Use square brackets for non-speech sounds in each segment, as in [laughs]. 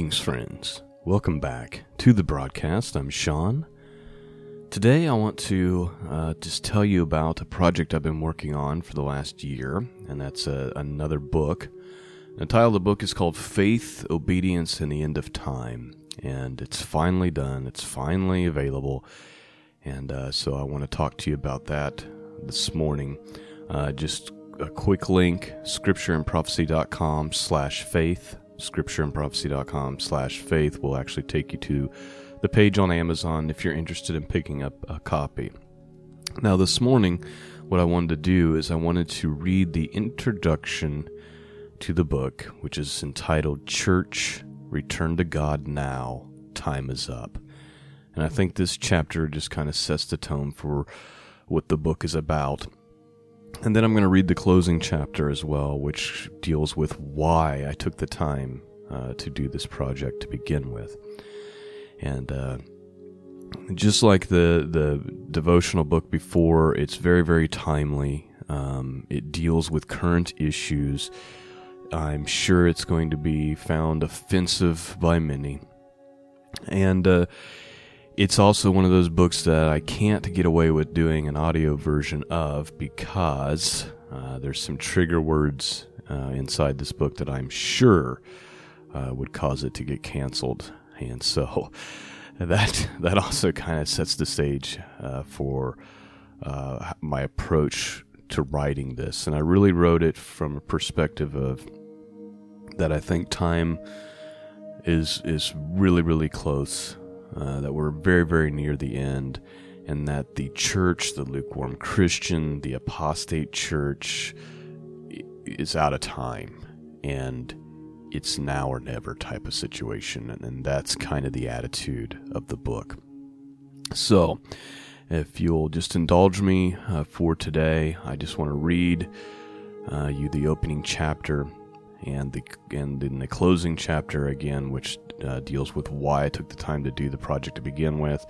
Greetings, friends. Welcome back to the broadcast. I'm Sean. Today, I want to uh, just tell you about a project I've been working on for the last year, and that's uh, another book. The title of the book is called Faith, Obedience, and the End of Time, and it's finally done. It's finally available, and uh, so I want to talk to you about that this morning. Uh, just a quick link scriptureandprophecy.com slash faith scriptureandprophecy.com slash faith will actually take you to the page on amazon if you're interested in picking up a copy. Now this morning what i wanted to do is i wanted to read the introduction to the book which is entitled church return to god now time is up. And i think this chapter just kind of sets the tone for what the book is about and then I'm going to read the closing chapter as well, which deals with why I took the time uh, to do this project to begin with. And uh, just like the the devotional book before, it's very very timely. Um, it deals with current issues. I'm sure it's going to be found offensive by many, and uh, it's also one of those books that I can't get away with doing an audio version of because uh, there's some trigger words uh, inside this book that I'm sure uh, would cause it to get canceled, and so [laughs] that that also kind of sets the stage uh, for uh, my approach to writing this. And I really wrote it from a perspective of that I think time is is really really close uh, that we're very, very near the end, and that the church, the lukewarm Christian, the apostate church, is out of time, and it's now or never type of situation, and, and that's kind of the attitude of the book. So, if you'll just indulge me uh, for today, I just want to read uh, you the opening chapter and the and in the closing chapter again, which uh, deals with why I took the time to do the project to begin with,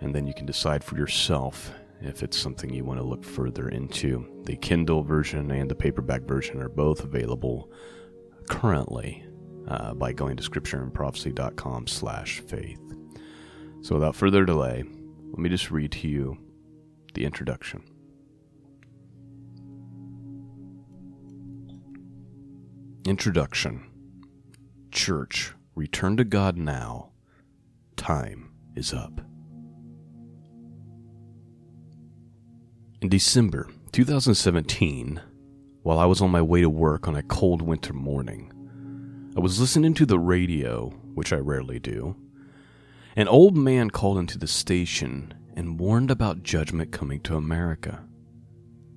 and then you can decide for yourself if it's something you want to look further into. The Kindle version and the paperback version are both available currently uh, by going to scriptureandprophecy.com slash faith. So without further delay, let me just read to you the introduction. Introduction Church, return to God now. Time is up. In December 2017, while I was on my way to work on a cold winter morning, I was listening to the radio, which I rarely do. An old man called into the station and warned about judgment coming to America.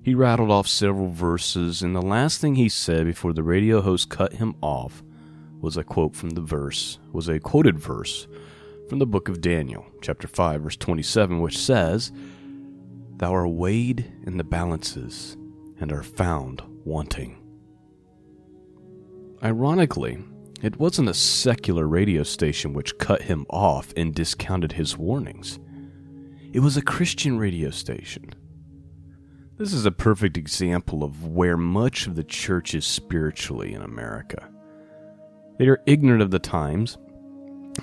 He rattled off several verses, and the last thing he said before the radio host cut him off was a quote from the verse, was a quoted verse from the book of Daniel, chapter 5, verse 27, which says, Thou art weighed in the balances and are found wanting. Ironically, it wasn't a secular radio station which cut him off and discounted his warnings. It was a Christian radio station this is a perfect example of where much of the church is spiritually in America. They are ignorant of the times,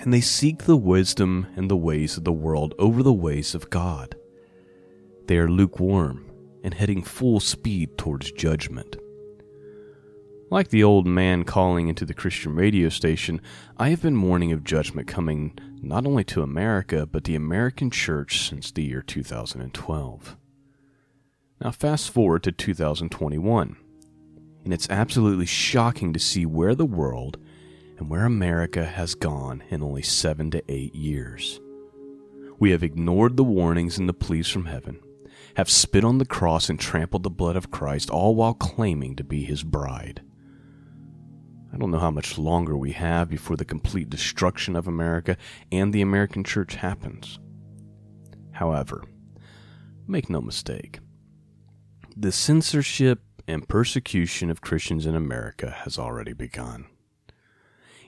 and they seek the wisdom and the ways of the world over the ways of God. They are lukewarm and heading full speed towards judgment. Like the old man calling into the Christian radio station, I have been warning of judgment coming not only to America, but the American church since the year 2012. Now, fast forward to 2021, and it's absolutely shocking to see where the world and where America has gone in only seven to eight years. We have ignored the warnings and the pleas from heaven, have spit on the cross and trampled the blood of Christ, all while claiming to be his bride. I don't know how much longer we have before the complete destruction of America and the American church happens. However, make no mistake, the censorship and persecution of Christians in America has already begun.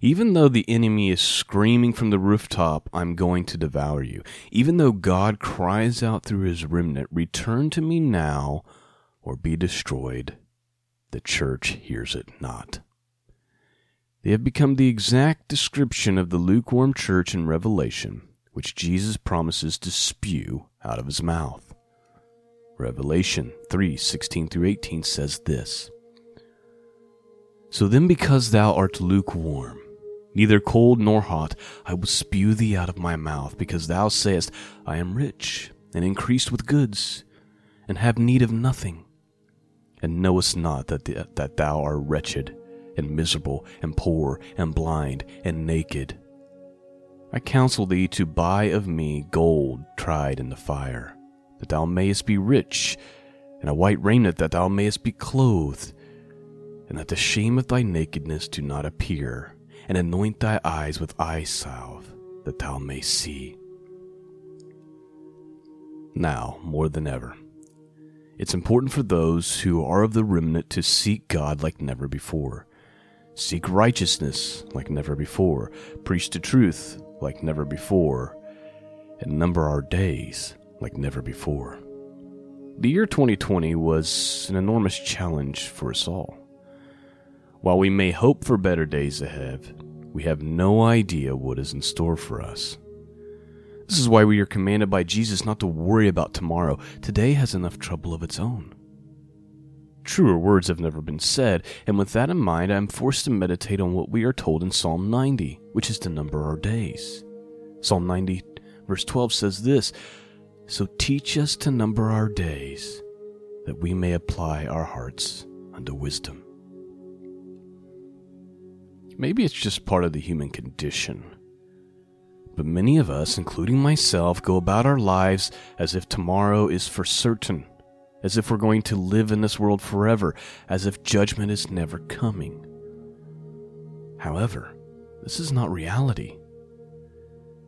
Even though the enemy is screaming from the rooftop, I'm going to devour you. Even though God cries out through his remnant, return to me now or be destroyed, the church hears it not. They have become the exact description of the lukewarm church in Revelation, which Jesus promises to spew out of his mouth. Revelation 3 16 through 18 says this. So then, because thou art lukewarm, neither cold nor hot, I will spew thee out of my mouth, because thou sayest, I am rich, and increased with goods, and have need of nothing, and knowest not that, the, that thou art wretched, and miserable, and poor, and blind, and naked. I counsel thee to buy of me gold tried in the fire, that thou mayest be rich, and a white raiment that thou mayest be clothed, and that the shame of thy nakedness do not appear, and anoint thy eyes with eye salve, that thou mayst see. Now, more than ever, it's important for those who are of the remnant to seek God like never before. Seek righteousness like never before. Preach the truth like never before. And number our days like never before. The year 2020 was an enormous challenge for us all. While we may hope for better days ahead, we have no idea what is in store for us. This is why we are commanded by Jesus not to worry about tomorrow. Today has enough trouble of its own. Truer words have never been said, and with that in mind, I am forced to meditate on what we are told in Psalm 90, which is to number our days. Psalm 90, verse 12 says this So teach us to number our days, that we may apply our hearts unto wisdom. Maybe it's just part of the human condition. But many of us, including myself, go about our lives as if tomorrow is for certain, as if we're going to live in this world forever, as if judgment is never coming. However, this is not reality.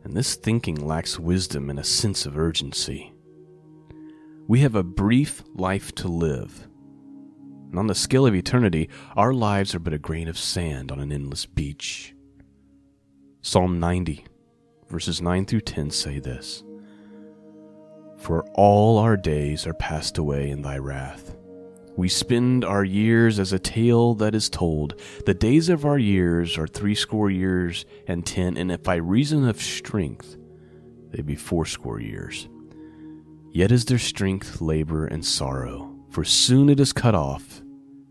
And this thinking lacks wisdom and a sense of urgency. We have a brief life to live and on the scale of eternity, our lives are but a grain of sand on an endless beach. Psalm 90, verses 9 through 10 say this For all our days are passed away in thy wrath. We spend our years as a tale that is told. The days of our years are threescore years and ten, and if by reason of strength they be fourscore years. Yet is their strength labor and sorrow for soon it is cut off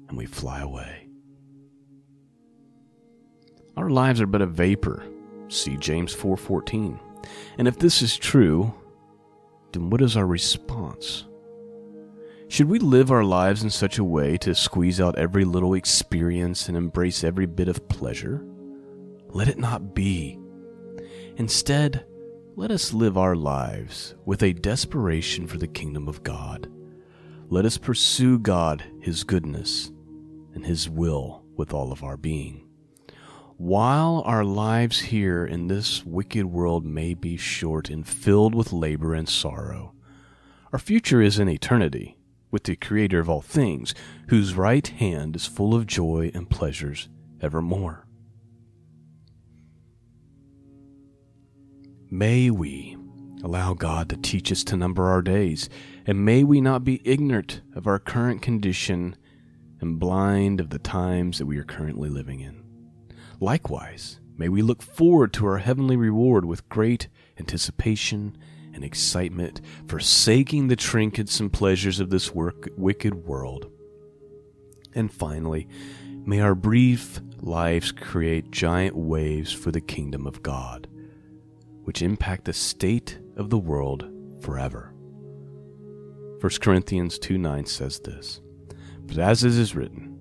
and we fly away. Our lives are but a vapor. See James 4:14. And if this is true, then what is our response? Should we live our lives in such a way to squeeze out every little experience and embrace every bit of pleasure? Let it not be. Instead, let us live our lives with a desperation for the kingdom of God let us pursue God, His goodness, and His will with all of our being. While our lives here in this wicked world may be short and filled with labor and sorrow, our future is in eternity with the Creator of all things, whose right hand is full of joy and pleasures evermore. May we allow God to teach us to number our days and may we not be ignorant of our current condition and blind of the times that we are currently living in. Likewise, may we look forward to our heavenly reward with great anticipation and excitement, forsaking the trinkets and pleasures of this work, wicked world. And finally, may our brief lives create giant waves for the kingdom of God, which impact the state of the world forever. 1 Corinthians 2 9 says this But as it is written,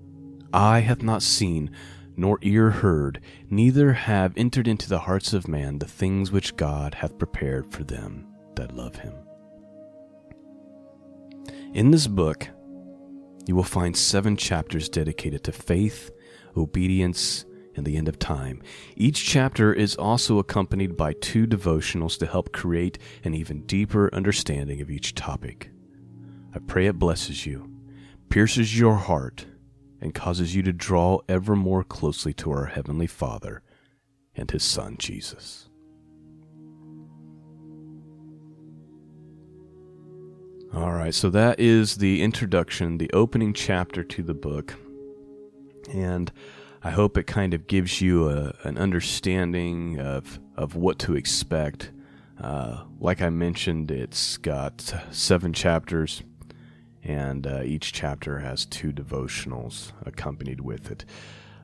Eye hath not seen, nor ear heard, neither have entered into the hearts of man the things which God hath prepared for them that love him. In this book, you will find seven chapters dedicated to faith, obedience, and the end of time. Each chapter is also accompanied by two devotionals to help create an even deeper understanding of each topic. I pray it blesses you, pierces your heart, and causes you to draw ever more closely to our Heavenly Father and His Son, Jesus. All right, so that is the introduction, the opening chapter to the book. And I hope it kind of gives you a, an understanding of, of what to expect. Uh, like I mentioned, it's got seven chapters, and uh, each chapter has two devotionals accompanied with it.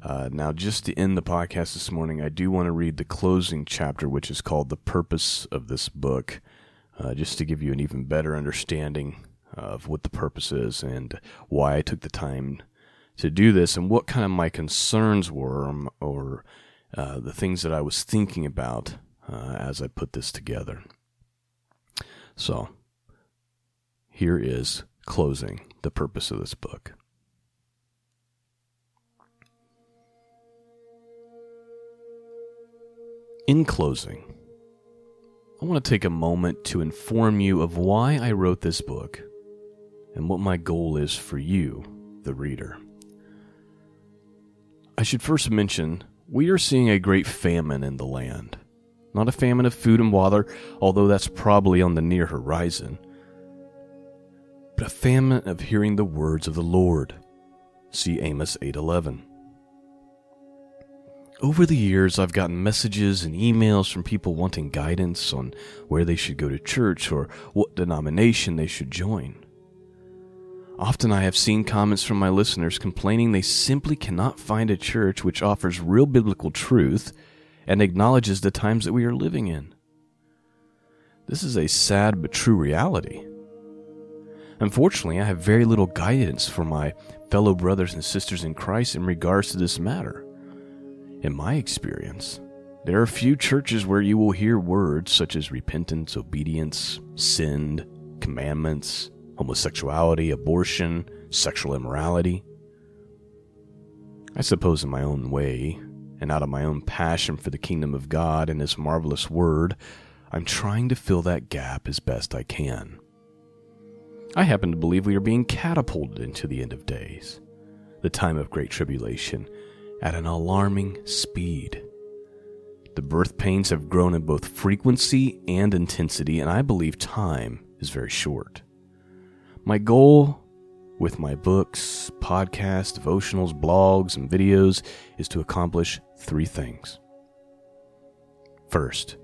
Uh, now, just to end the podcast this morning, I do want to read the closing chapter, which is called The Purpose of This Book, uh, just to give you an even better understanding of what the purpose is and why I took the time to do this and what kind of my concerns were um, or uh, the things that I was thinking about uh, as I put this together. So, here is closing the purpose of this book. In closing, I want to take a moment to inform you of why I wrote this book and what my goal is for you, the reader. I should first mention we are seeing a great famine in the land. Not a famine of food and water, although that's probably on the near horizon, but a famine of hearing the words of the Lord. See Amos 8:11. Over the years, I've gotten messages and emails from people wanting guidance on where they should go to church or what denomination they should join. Often I have seen comments from my listeners complaining they simply cannot find a church which offers real biblical truth and acknowledges the times that we are living in. This is a sad but true reality. Unfortunately, I have very little guidance for my fellow brothers and sisters in Christ in regards to this matter. In my experience, there are few churches where you will hear words such as repentance, obedience, sin, commandments, homosexuality, abortion, sexual immorality. I suppose, in my own way, and out of my own passion for the kingdom of God and His marvelous word, I'm trying to fill that gap as best I can. I happen to believe we are being catapulted into the end of days, the time of great tribulation, at an alarming speed. The birth pains have grown in both frequency and intensity, and I believe time is very short. My goal with my books, podcasts, devotionals, blogs, and videos is to accomplish three things. First,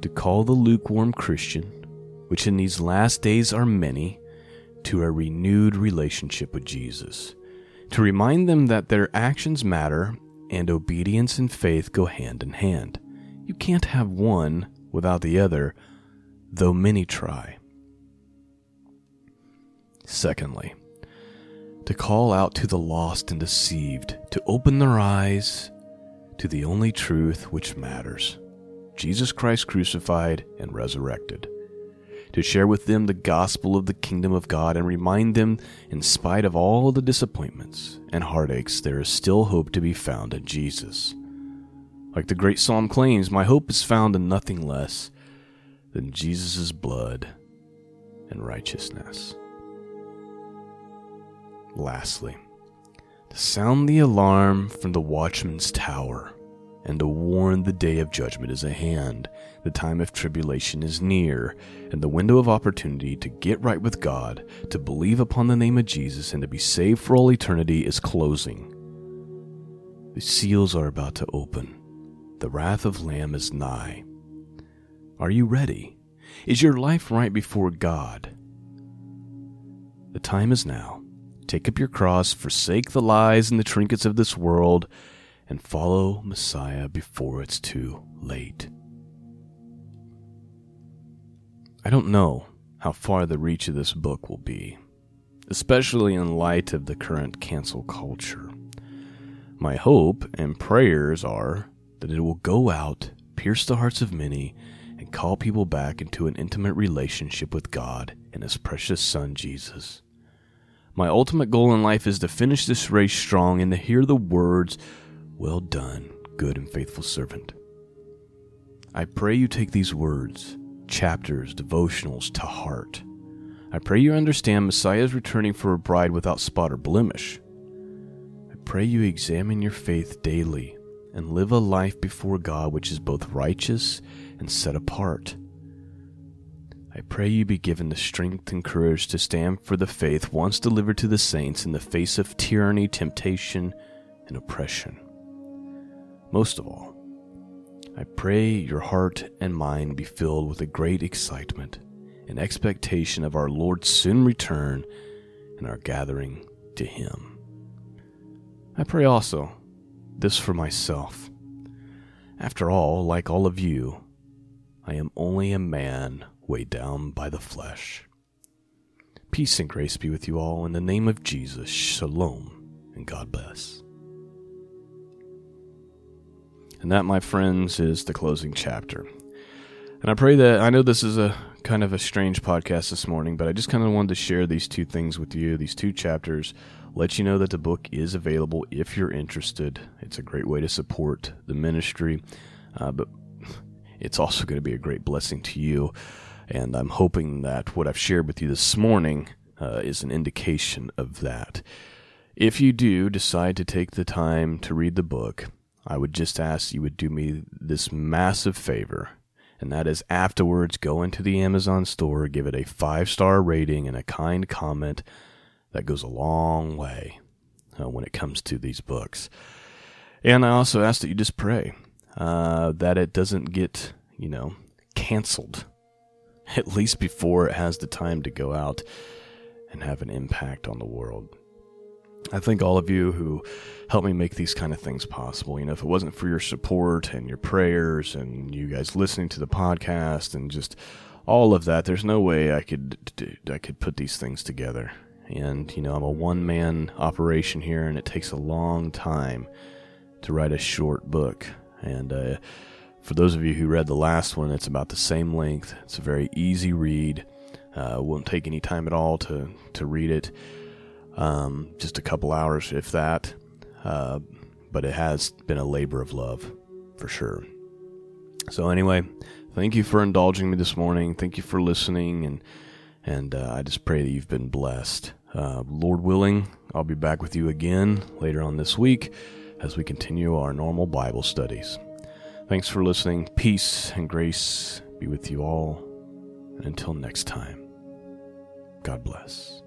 to call the lukewarm Christian, which in these last days are many, to a renewed relationship with Jesus to remind them that their actions matter and obedience and faith go hand in hand. You can't have one without the other, though many try. Secondly, to call out to the lost and deceived, to open their eyes to the only truth which matters Jesus Christ crucified and resurrected to share with them the gospel of the kingdom of God and remind them, in spite of all the disappointments and heartaches, there is still hope to be found in Jesus. Like the great psalm claims, my hope is found in nothing less than Jesus' blood and righteousness. Lastly, to sound the alarm from the watchman's tower and to warn the day of judgment is at hand, the time of tribulation is near, and the window of opportunity to get right with God, to believe upon the name of Jesus, and to be saved for all eternity is closing. The seals are about to open. The wrath of Lamb is nigh. Are you ready? Is your life right before God? The time is now. Take up your cross, forsake the lies and the trinkets of this world, and follow Messiah before it's too late. I don't know how far the reach of this book will be, especially in light of the current cancel culture. My hope and prayers are that it will go out, pierce the hearts of many, and call people back into an intimate relationship with God and His precious Son, Jesus. My ultimate goal in life is to finish this race strong and to hear the words well done, good and faithful servant. I pray you take these words, chapters, devotionals to heart. I pray you understand Messiah is returning for a bride without spot or blemish. I pray you examine your faith daily and live a life before God which is both righteous and set apart. I pray you be given the strength and courage to stand for the faith once delivered to the saints in the face of tyranny, temptation, and oppression. Most of all, I pray your heart and mind be filled with a great excitement and expectation of our Lord's soon return and our gathering to Him. I pray also this for myself. After all, like all of you, I am only a man weighed down by the flesh. Peace and grace be with you all in the name of Jesus. Shalom and God bless. And that, my friends, is the closing chapter. And I pray that I know this is a kind of a strange podcast this morning, but I just kind of wanted to share these two things with you, these two chapters, let you know that the book is available if you're interested. It's a great way to support the ministry, uh, but it's also going to be a great blessing to you. And I'm hoping that what I've shared with you this morning uh, is an indication of that. If you do decide to take the time to read the book, I would just ask you would do me this massive favor, and that is afterwards go into the Amazon store, give it a five star rating and a kind comment. That goes a long way uh, when it comes to these books. And I also ask that you just pray uh, that it doesn't get, you know, canceled, at least before it has the time to go out and have an impact on the world. I thank all of you who help me make these kind of things possible. You know, if it wasn't for your support and your prayers and you guys listening to the podcast and just all of that, there's no way I could I could put these things together. And you know, I'm a one man operation here, and it takes a long time to write a short book. And uh, for those of you who read the last one, it's about the same length. It's a very easy read. Uh, won't take any time at all to to read it um, just a couple hours, if that. Uh, but it has been a labor of love for sure. So anyway, thank you for indulging me this morning. Thank you for listening, and and uh, I just pray that you've been blessed. Uh, Lord willing, I'll be back with you again later on this week as we continue our normal Bible studies. Thanks for listening. Peace and grace be with you all. And until next time, God bless.